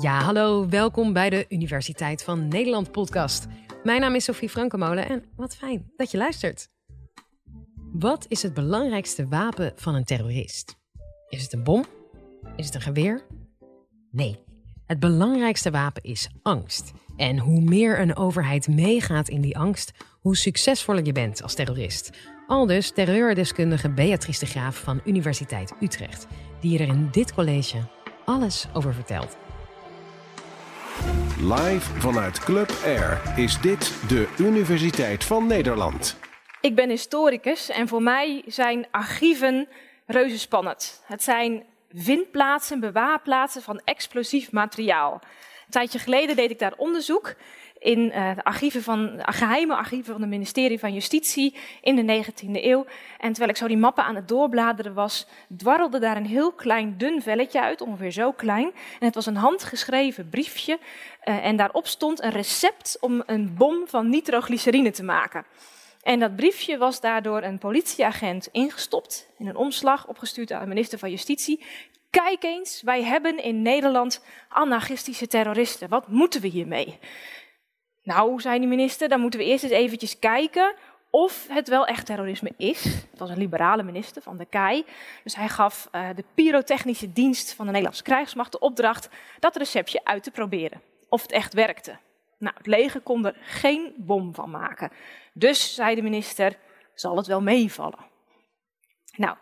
Ja, hallo, welkom bij de Universiteit van Nederland podcast. Mijn naam is Sofie Frankenmolen en wat fijn dat je luistert. Wat is het belangrijkste wapen van een terrorist? Is het een bom? Is het een geweer? Nee, het belangrijkste wapen is angst. En hoe meer een overheid meegaat in die angst, hoe succesvoller je bent als terrorist. Aldus terreurdeskundige Beatrice de Graaf van Universiteit Utrecht, die er in dit college alles over vertelt. Live vanuit Club Air is dit de Universiteit van Nederland. Ik ben historicus en voor mij zijn archieven reuze spannend. Het zijn vindplaatsen, bewaarplaatsen van explosief materiaal. Een tijdje geleden deed ik daar onderzoek in uh, de archieven van, geheime archieven van het ministerie van Justitie in de 19e eeuw. En terwijl ik zo die mappen aan het doorbladeren was, dwarrelde daar een heel klein dun velletje uit, ongeveer zo klein. En het was een handgeschreven briefje uh, en daarop stond een recept om een bom van nitroglycerine te maken. En dat briefje was daardoor een politieagent ingestopt, in een omslag, opgestuurd aan de minister van Justitie. Kijk eens, wij hebben in Nederland anarchistische terroristen. Wat moeten we hiermee? Nou, zei de minister, dan moeten we eerst eens eventjes kijken of het wel echt terrorisme is. Het was een liberale minister van de KEI. Dus hij gaf uh, de pyrotechnische dienst van de Nederlandse krijgsmacht de opdracht dat receptje uit te proberen. Of het echt werkte. Nou, het leger kon er geen bom van maken. Dus, zei de minister, zal het wel meevallen. Nou,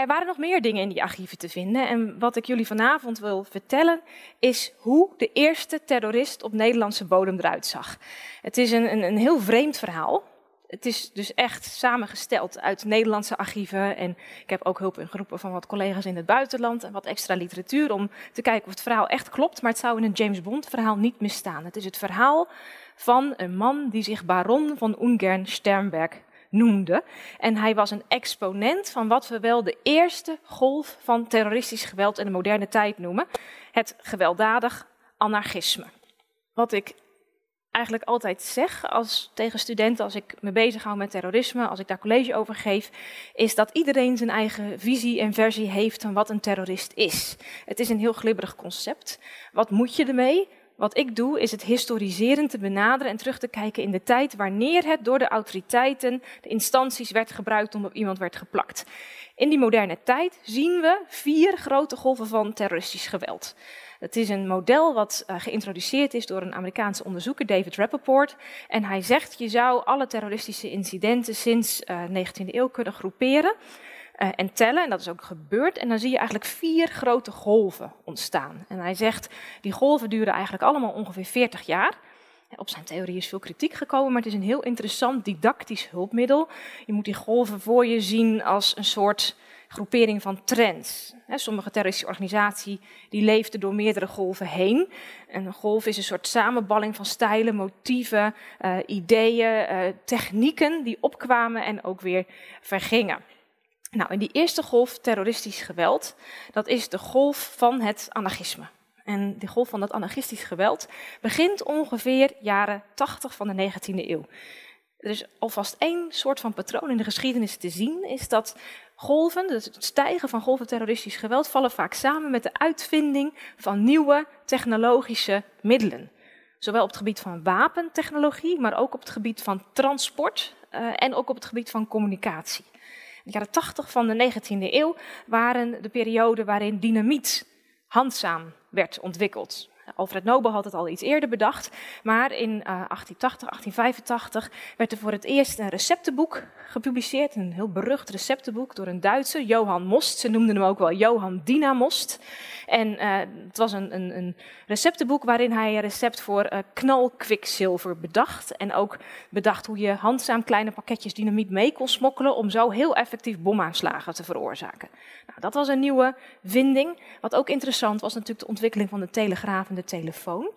er waren nog meer dingen in die archieven te vinden. En wat ik jullie vanavond wil vertellen, is hoe de eerste terrorist op Nederlandse bodem eruit zag. Het is een, een, een heel vreemd verhaal. Het is dus echt samengesteld uit Nederlandse archieven. En ik heb ook hulp ingeroepen van wat collega's in het buitenland en wat extra literatuur om te kijken of het verhaal echt klopt. Maar het zou in een James Bond verhaal niet misstaan. Het is het verhaal van een man die zich baron van Ungern Sternberg noemde. En hij was een exponent van wat we wel de eerste golf van terroristisch geweld in de moderne tijd noemen: het gewelddadig anarchisme. Wat ik eigenlijk altijd zeg als, tegen studenten als ik me bezig hou met terrorisme, als ik daar college over geef, is dat iedereen zijn eigen visie en versie heeft van wat een terrorist is. Het is een heel glibberig concept. Wat moet je ermee? Wat ik doe is het historiserend te benaderen en terug te kijken in de tijd wanneer het door de autoriteiten, de instanties werd gebruikt om op iemand werd geplakt. In die moderne tijd zien we vier grote golven van terroristisch geweld. Het is een model wat uh, geïntroduceerd is door een Amerikaanse onderzoeker, David Rappaport. En hij zegt, je zou alle terroristische incidenten sinds uh, eh, 19e eeuw kunnen groeperen uh, en tellen. En dat is ook gebeurd. En dan zie je eigenlijk vier grote golven ontstaan. En hij zegt, die golven duren eigenlijk allemaal ongeveer 40 jaar. Op zijn theorie is veel kritiek gekomen, maar het is een heel interessant didactisch hulpmiddel. Je moet die golven voor je zien als een soort groepering van trends. Sommige terroristische organisaties die leefden door meerdere golven heen. En een golf is een soort samenballing van stijlen, motieven, uh, ideeën, uh, technieken die opkwamen en ook weer vergingen. Nou, in die eerste golf terroristisch geweld, dat is de golf van het anarchisme. En die golf van dat anarchistisch geweld begint ongeveer jaren 80 van de 19e eeuw. Er is alvast één soort van patroon in de geschiedenis te zien, is dat golven, dus het stijgen van golven terroristisch geweld, vallen vaak samen met de uitvinding van nieuwe technologische middelen. Zowel op het gebied van wapentechnologie, maar ook op het gebied van transport uh, en ook op het gebied van communicatie. De jaren 80 van de 19e eeuw waren de periode waarin dynamiet handzaam werd ontwikkeld. Alfred Nobel had het al iets eerder bedacht, maar in uh, 1880, 1885 werd er voor het eerst een receptenboek gepubliceerd. Een heel berucht receptenboek door een Duitser, Johan Most. Ze noemden hem ook wel Johan Dynamost. En uh, het was een, een, een, receptenboek waarin hij een recept voor uh, knalkwikzilver bedacht. En ook bedacht hoe je handzaam kleine pakketjes dynamiet mee kon smokkelen om zo heel effectief bomaanslagen te veroorzaken. Nou, dat was een nieuwe vinding. Wat ook interessant was natuurlijk de ontwikkeling van de telegraaf en telefoon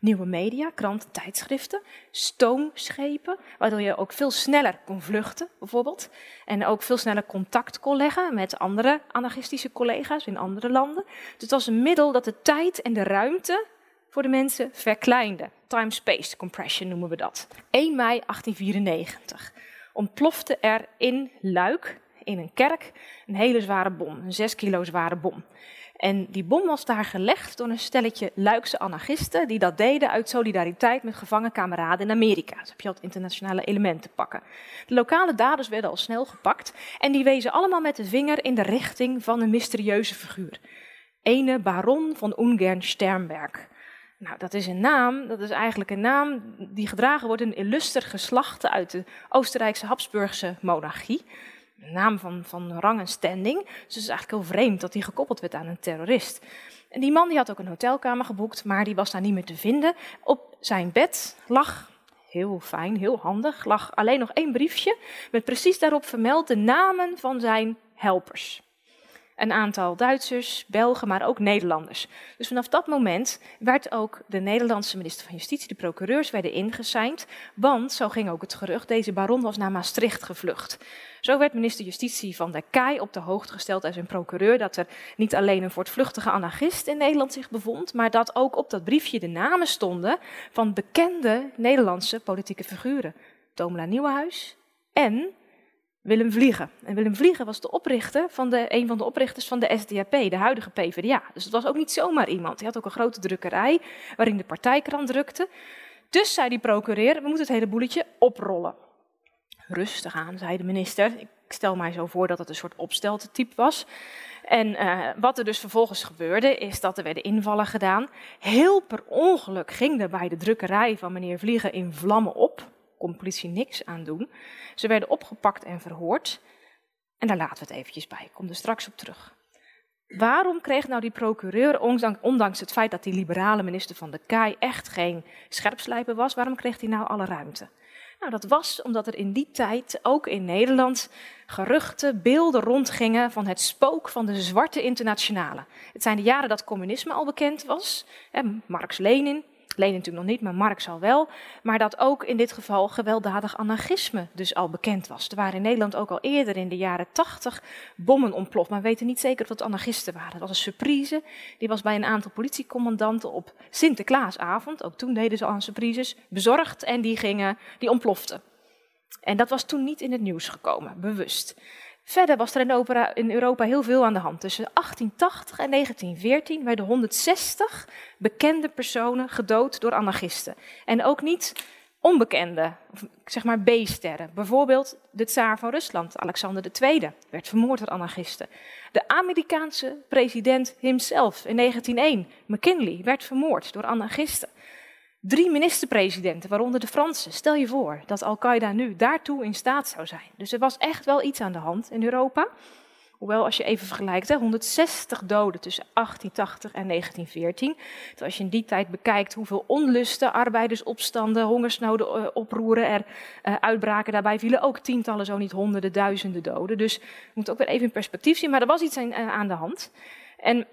nieuwe media, kranten, tijdschriften, stoomschepen, waardoor je ook veel sneller kon vluchten, bijvoorbeeld. En ook veel sneller contact kon leggen met andere anarchistische collega's in andere landen. Dus het was een middel dat de tijd en de ruimte voor de mensen verkleinde. Time-space compression noemen we dat. 1 mei 1894 ontplofte er in Luik, in een kerk, een hele zware bom, een 6 kilo zware bom. En die bom was daar gelegd door een stelletje Luikse anarchisten die dat deden uit solidariteit met gevangen kameraden in Amerika. Dus heb je al het internationale element te pakken. De lokale daders werden al snel gepakt en die wezen allemaal met de vinger in de richting van een mysterieuze figuur. Ene baron van Ungern-Sternberg. Nou, dat is een naam, dat is eigenlijk een naam die gedragen wordt in illuster geslachten uit de Oostenrijkse Habsburgse monarchie naam van, van rang en standing. Dus het is eigenlijk heel vreemd dat hij gekoppeld werd aan een terrorist. En die man die had ook een hotelkamer geboekt, maar die was daar niet meer te vinden. Op zijn bed lag, heel fijn, heel handig, lag alleen nog één briefje met precies daarop vermeld de namen van zijn helpers een aantal Duitsers, Belgen, maar ook Nederlanders. Dus vanaf dat moment werd ook de Nederlandse minister van Justitie, de procureurs, werden ingeseind. Want, zo ging ook het gerucht, deze baron was naar Maastricht gevlucht. Zo werd minister Justitie van der Kaai op de hoogte gesteld als een procureur dat er niet alleen een voortvluchtige anarchist in Nederland zich bevond, maar dat ook op dat briefje de namen stonden van bekende Nederlandse politieke figuren. Tomela Nieuwenhuis en Willem Vliegen. En Willem Vliegen was de oprichter van de, een van de oprichters van de SDAP, de huidige PvdA. Dus het was ook niet zomaar iemand. Hij had ook een grote drukkerij waarin de partijkrant drukte. Dus zei die procureur, we moeten het hele boeletje oprollen. Rustig aan, zei de minister. Ik stel mij zo voor dat het een soort opsteltetype was. En uh, wat er dus vervolgens gebeurde, is dat er werden invallen gedaan. Heel per ongeluk ging er bij de drukkerij van meneer Vliegen in vlammen op kon niks aan doen. Ze werden opgepakt en verhoord. En daar laten we het eventjes bij. Ik kom er straks op terug. Waarom kreeg nou die procureur, ondanks het feit dat die liberale minister van de Kaai echt geen scherpslijper was, waarom kreeg hij nou alle ruimte? Nou, dat was omdat er in die tijd, ook in Nederland, geruchten, beelden rondgingen van het spook van de zwarte internationale. Het zijn de jaren dat communisme al bekend was. Marx Lenin, Lenin natuurlijk nog niet, maar Marx al wel. Maar dat ook in dit geval gewelddadig anarchisme dus al bekend was. Er waren in Nederland ook al eerder in de jaren tachtig bommen ontploft. Maar we weten niet zeker of het anarchisten waren. Dat was een surprise. Die was bij een aantal politiecommandanten op Sinterklaasavond, ook toen deden ze al aan surprises, bezorgd. En die, gingen, die ontploften. En dat was toen niet in het nieuws gekomen, bewust. Verder was er in, Europa heel veel aan de hand. Tussen 1880 en 1914 werden 160 bekende personen gedood door anarchisten. En ook niet onbekende, zeg maar B-sterren. Bijvoorbeeld de tsaar van Rusland, Alexander II, werd vermoord door anarchisten. De Amerikaanse president himself in 1901, McKinley, werd vermoord door anarchisten. Drie minister-presidenten, waaronder de Fransen. Stel je voor dat Al-Qaeda nu daartoe in staat zou zijn. Dus er was echt wel iets aan de hand in Europa. Hoewel, als je even vergelijkt, hè, 160 doden tussen 1880 en 1914. Dus als je in die tijd bekijkt hoeveel onlusten, arbeidersopstanden, hongersnoden, uh, oproeren er uh, uitbraken. Daarbij vielen ook tientallen, zo niet honderden, duizenden doden. Dus je moet ook weer even in perspectief zien. Maar er was iets aan, aan de hand. En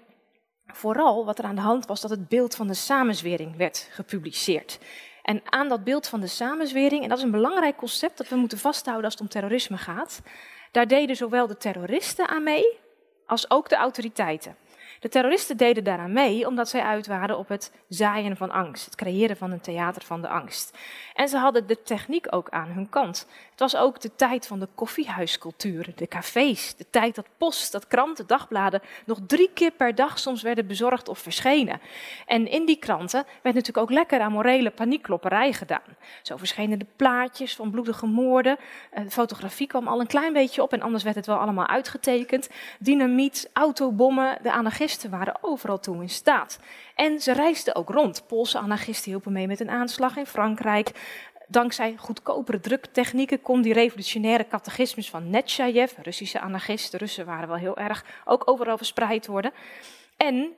Vooral wat er aan de hand was dat het beeld van de samenzwering werd gepubliceerd. En aan dat beeld van de samenzwering, en dat is een belangrijk concept dat we moeten vasthouden als het om terrorisme gaat, daar deden zowel de terroristen aan mee als ook de autoriteiten. De terroristen deden daaraan mee omdat zij uit waren op het zaaien van angst, het creëren van een theater van de angst. En ze hadden de techniek ook aan hun kant. Het was ook de tijd van de koffiehuiscultuur, de cafés, de tijd dat post, dat kranten, dagbladen nog drie keer per dag soms werden bezorgd of verschenen. En in die kranten werd natuurlijk ook lekker aan morele paniekklopperij gedaan. Zo verschenen de plaatjes van bloedige moorden, eh, de fotografie kwam al een klein beetje op en anders werd het wel allemaal uitgetekend. Dynamiet, autobommen, de anarchisten anarchisten waren overal toe in staat. En ze reisden ook rond. Poolse anarchisten hielpen mee met een aanslag in Frankrijk. Dankzij goedkopere druktechnieken kon die revolutionaire catechismus van Netshayev, Russische anarchisten, Russen waren wel heel erg, ook overal verspreid worden. En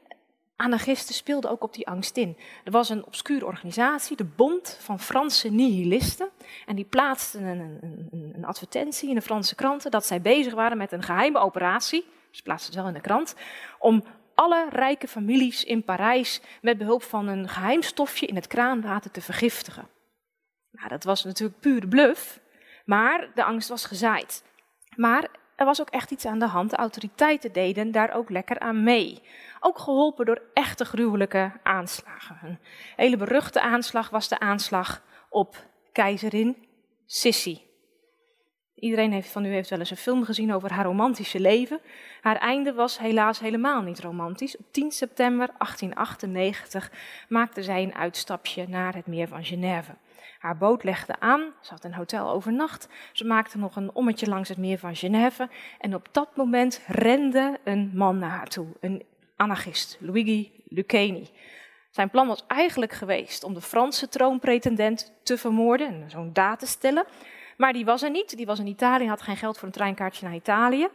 anarchisten speelden ook op die angst in. Er was een obscure organisatie, de Bond van Franse Nihilisten. En die plaatsten een, een, een, advertentie in de Franse kranten dat zij bezig waren met een geheime operatie. Ze plaatsten het wel in de krant. Om alle rijke families in Parijs met behulp van een geheim stofje in het kraanwater te vergiftigen. Nou, dat was natuurlijk pure bluff, maar de angst was gezaaid. Maar er was ook echt iets aan de hand. De autoriteiten deden daar ook lekker aan mee. Ook geholpen door echte gruwelijke aanslagen. Een hele beruchte aanslag was de aanslag op keizerin Sissi Iedereen heeft, van u heeft wel eens een film gezien over haar romantische leven. Haar einde was helaas helemaal niet romantisch. Op 10 september 1898 maakte zij een uitstapje naar het meer van Genève. Haar boot legde aan, ze had een hotel overnacht. Ze maakte nog een ommetje langs het meer van Genève. En op dat moment rende een man naar haar toe, een anarchist, Luigi Lucchini. Zijn plan was eigenlijk geweest om de Franse troonpretendent te vermoorden en zo'n daad te stellen. Maar die was er niet. Die was in Italië, had geen geld voor een treinkaartje naar Italië.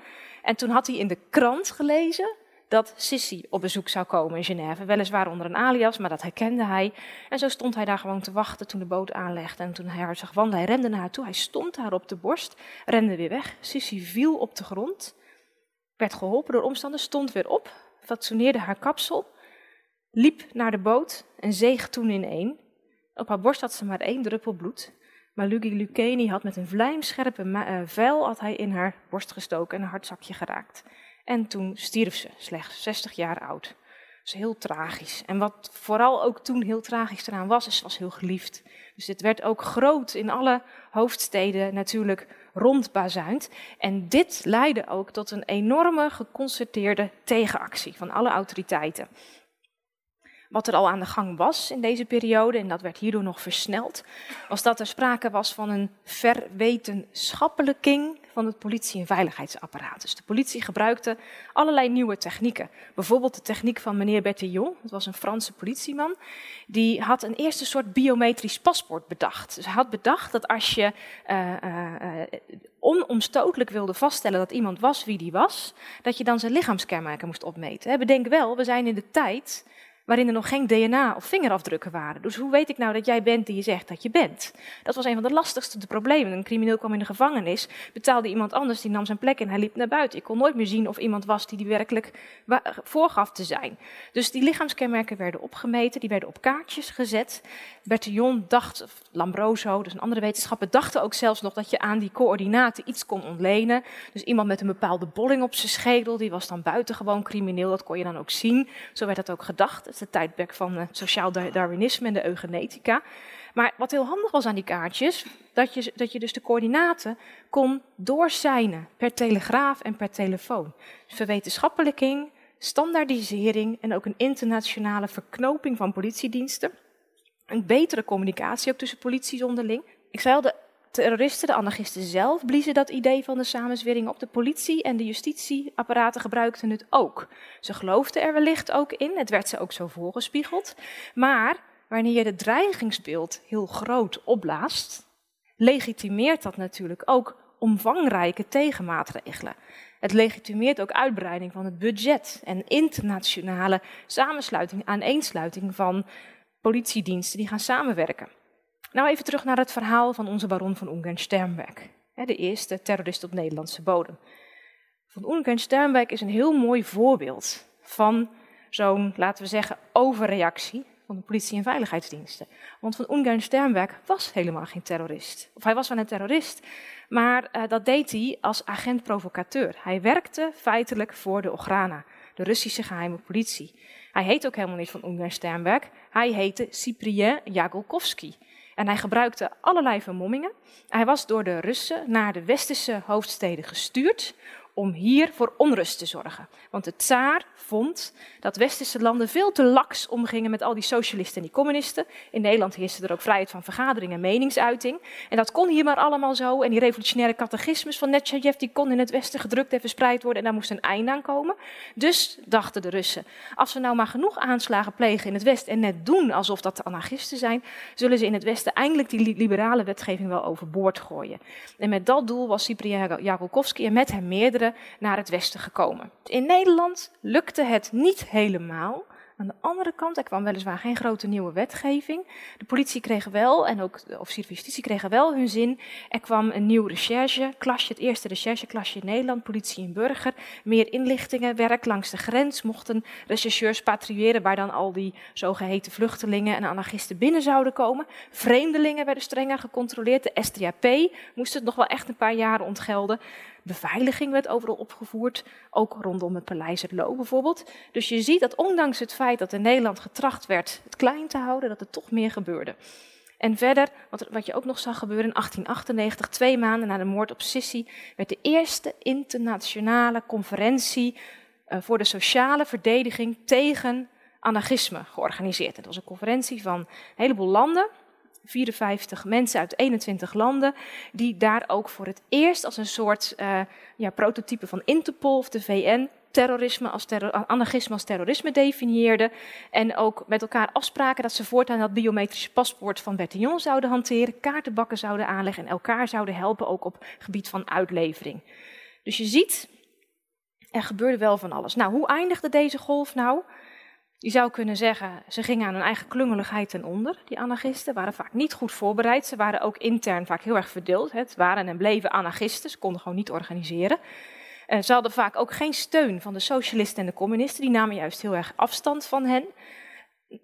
En toen had hij in de krant gelezen dat Sissi op bezoek zou komen in Genève. Weliswaar onder een alias, maar dat herkende hij. En zo stond hij daar gewoon te wachten toen de boot aanlegde. En toen hij haar zag wandelen, hij rende naar haar toe. Hij stond haar op de borst, rende weer weg. Sissi viel op de grond, werd geholpen door omstanders, stond weer op, fatsoeneerde haar kapsel, liep naar de boot en zeeg toen in één. Op haar borst had ze maar één druppel bloed. Maar Luigi Lucchini had met een vlijmscherpe uh, vuil had hij in haar borst gestoken en een hartzakje geraakt. En toen stierf ze, slechts 60 jaar oud. Dat is heel tragisch. En wat vooral ook toen heel tragisch eraan was, is, ze was heel geliefd. Dus dit werd ook groot in alle hoofdsteden natuurlijk rondbazuind. En dit leidde ook tot een enorme geconcerteerde tegenactie van alle autoriteiten. Wat er al aan de gang was in deze periode, en dat werd hierdoor nog versneld, was dat er sprake was van een verwetenschappelijking van het politie- en veiligheidsapparaat. Dus de politie gebruikte allerlei nieuwe technieken. Bijvoorbeeld de techniek van meneer Bertillon, dat was een Franse politieman. Die had een eerste soort biometrisch paspoort bedacht. Dus hij had bedacht dat als je uh, uh, onomstotelijk wilde vaststellen dat iemand was wie die was, dat je dan zijn lichaamskenmerken moest opmeten. Bedenk wel, we zijn in de tijd waarin er nog geen DNA of vingerafdrukken waren. Dus hoe weet ik nou dat jij bent die je zegt dat je bent? Dat was een van de lastigste problemen. Een crimineel kwam in de gevangenis, betaalde iemand anders, die nam zijn plek en hij liep naar buiten. Ik kon nooit meer zien of iemand was die die werkelijk voorgaf te zijn. Dus die lichaamskenmerken werden opgemeten, die werden op kaartjes gezet. Bertillon dacht, Lambroso, dus een andere wetenschapper, dachten ook zelfs nog dat je aan die coördinaten iets kon ontlenen. Dus iemand met een bepaalde bolling op zijn schedel, die was dan buitengewoon crimineel, dat kon je dan ook zien. Zo werd dat ook gedacht het tijdperk van het sociaal Darwinisme en de eugenetica. Maar wat heel handig was aan die kaartjes, dat je, dat je dus de coördinaten kon doorzijnen per telegraaf en per telefoon. Dus verwetenschappelijking, standaardisering en ook een internationale verknoping van politiediensten. Een betere communicatie ook tussen polities onderling. Ik zei al, de terroristen, de anarchisten zelf, bliezen dat idee van de samenzwering op. De politie en de justitieapparaten gebruikten het ook. Ze geloofden er wellicht ook in, het werd ze ook zo voorgespiegeld. Maar wanneer je het dreigingsbeeld heel groot opblaast, legitimeert dat natuurlijk ook omvangrijke tegenmaatregelen. Het legitimeert ook uitbreiding van het budget en internationale samensluiting, aaneensluiting van politiediensten die gaan samenwerken. Nou even terug naar het verhaal van onze baron van Ungern-Sternberg. De eerste terrorist op Nederlandse bodem. Van Ungern-Sternberg is een heel mooi voorbeeld van zo'n, laten we zeggen, overreactie van de politie- en veiligheidsdiensten. Want van Ungern-Sternberg was helemaal geen terrorist. Of hij was wel een terrorist, maar uh, dat deed hij als agent-provocateur. Hij werkte feitelijk voor de Ograna, de Russische geheime politie. Hij heet ook helemaal niet van Ungern-Sternberg, hij heette Cyprien Jagolkovsky. En hij gebruikte allerlei vermommingen. Hij was door de Russen naar de westerse hoofdsteden gestuurd om hier voor onrust te zorgen. Want de tsaar vond dat westerse landen veel te laks omgingen met al die socialisten en die communisten. In Nederland heerste er ook vrijheid van vergadering en meningsuiting. En dat kon hier maar allemaal zo. En die revolutionaire catechismus van Netshajev, die kon in het westen gedrukt en verspreid worden. En daar moest een einde aan komen. Dus dachten de Russen, als we nou maar genoeg aanslagen plegen in het Westen en net doen alsof dat de anarchisten zijn, zullen ze in het Westen eindelijk die liberale wetgeving wel overboord gooien. En met dat doel was Cyprien Jakolkovski en met hem meerdere naar het Westen gekomen. In Nederland lukte het niet helemaal. Aan de andere kant, er kwam weliswaar geen grote nieuwe wetgeving. De politie kreeg wel, en ook de officier van justitie kregen wel hun zin. Er kwam een nieuw rechercheklasje, het eerste rechercheklasje in Nederland, politie en burger. Meer inlichtingen, werk langs de grens. Mochten rechercheurs patrouilleren waar dan al die zogeheten vluchtelingen en anarchisten binnen zouden komen. Vreemdelingen werden strenger gecontroleerd. De STAP moest het nog wel echt een paar jaren ontgelden. Beveiliging werd overal opgevoerd, ook rondom het Paleis het Loo bijvoorbeeld. Dus je ziet dat ondanks het feit dat in Nederland getracht werd het klein te houden, dat er toch meer gebeurde. En verder, wat, wat je ook nog zag gebeuren in 1898, twee maanden na de moord op Sissi, werd de eerste internationale conferentie uh, voor de sociale verdediging tegen anarchisme georganiseerd. Het was een conferentie van een heleboel landen, 54 mensen uit 21 landen, die daar ook voor het eerst als een soort uh, ja, prototype van Interpol of de VN terrorisme als anarchisme als terrorisme definieerden. En ook met elkaar afspraken dat ze voortaan dat biometrische paspoort van Bertillon zouden hanteren, kaartenbakken zouden aanleggen en elkaar zouden helpen ook op gebied van uitlevering. Dus je ziet, er gebeurde wel van alles. Nou, hoe eindigde deze golf nou? Je zou kunnen zeggen, ze gingen aan hun eigen klungeligheid ten onder. Die anarchisten waren vaak niet goed voorbereid. Ze waren ook intern vaak heel erg verdeeld. Het waren en bleven anarchisten, ze konden gewoon niet organiseren. Uh, ze hadden vaak ook geen steun van de socialisten en de communisten. Die namen juist heel erg afstand van hen.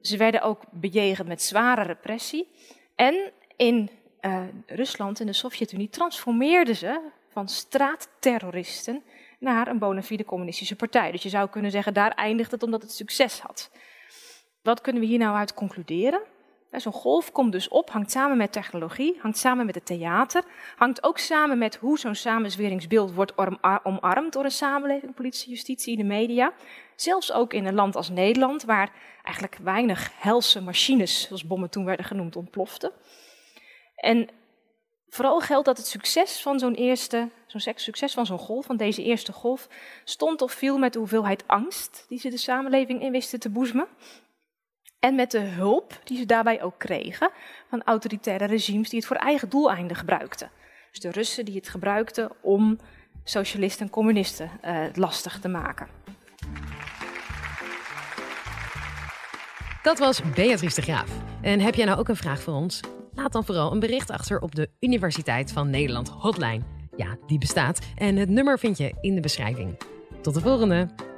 Ze werden ook bejegend met zware repressie. En in uh, Rusland en de Sovjet-Unie transformeerden ze van straatterroristen naar een bona fide communistische partij. Dus je zou kunnen zeggen, daar eindigt het omdat het succes had. Wat kunnen we hier nou uit concluderen? Zo'n golf komt dus op, hangt samen met technologie, hangt samen met het theater, hangt ook samen met hoe zo'n samenzweringsbeeld wordt omarmd door een samenleving, politie, justitie, de media. Zelfs ook in een land als Nederland, waar eigenlijk weinig helse machines, zoals bommen toen werden genoemd, ontploften. En vooral geldt dat het succes van zo'n eerste, zo'n succes van zo'n golf, van deze eerste golf, stond of viel met de hoeveelheid angst die ze de samenleving in wisten te boezemen. En met de hulp die ze daarbij ook kregen van autoritaire regimes die het voor eigen doeleinden gebruikten. Dus de Russen die het gebruikten om socialisten en communisten uh, lastig te maken. Dat was Beatrice de Graaf. En heb jij nou ook een vraag voor ons? Laat dan vooral een bericht achter op de Universiteit van Nederland hotline. Ja, die bestaat en het nummer vind je in de beschrijving. Tot de volgende!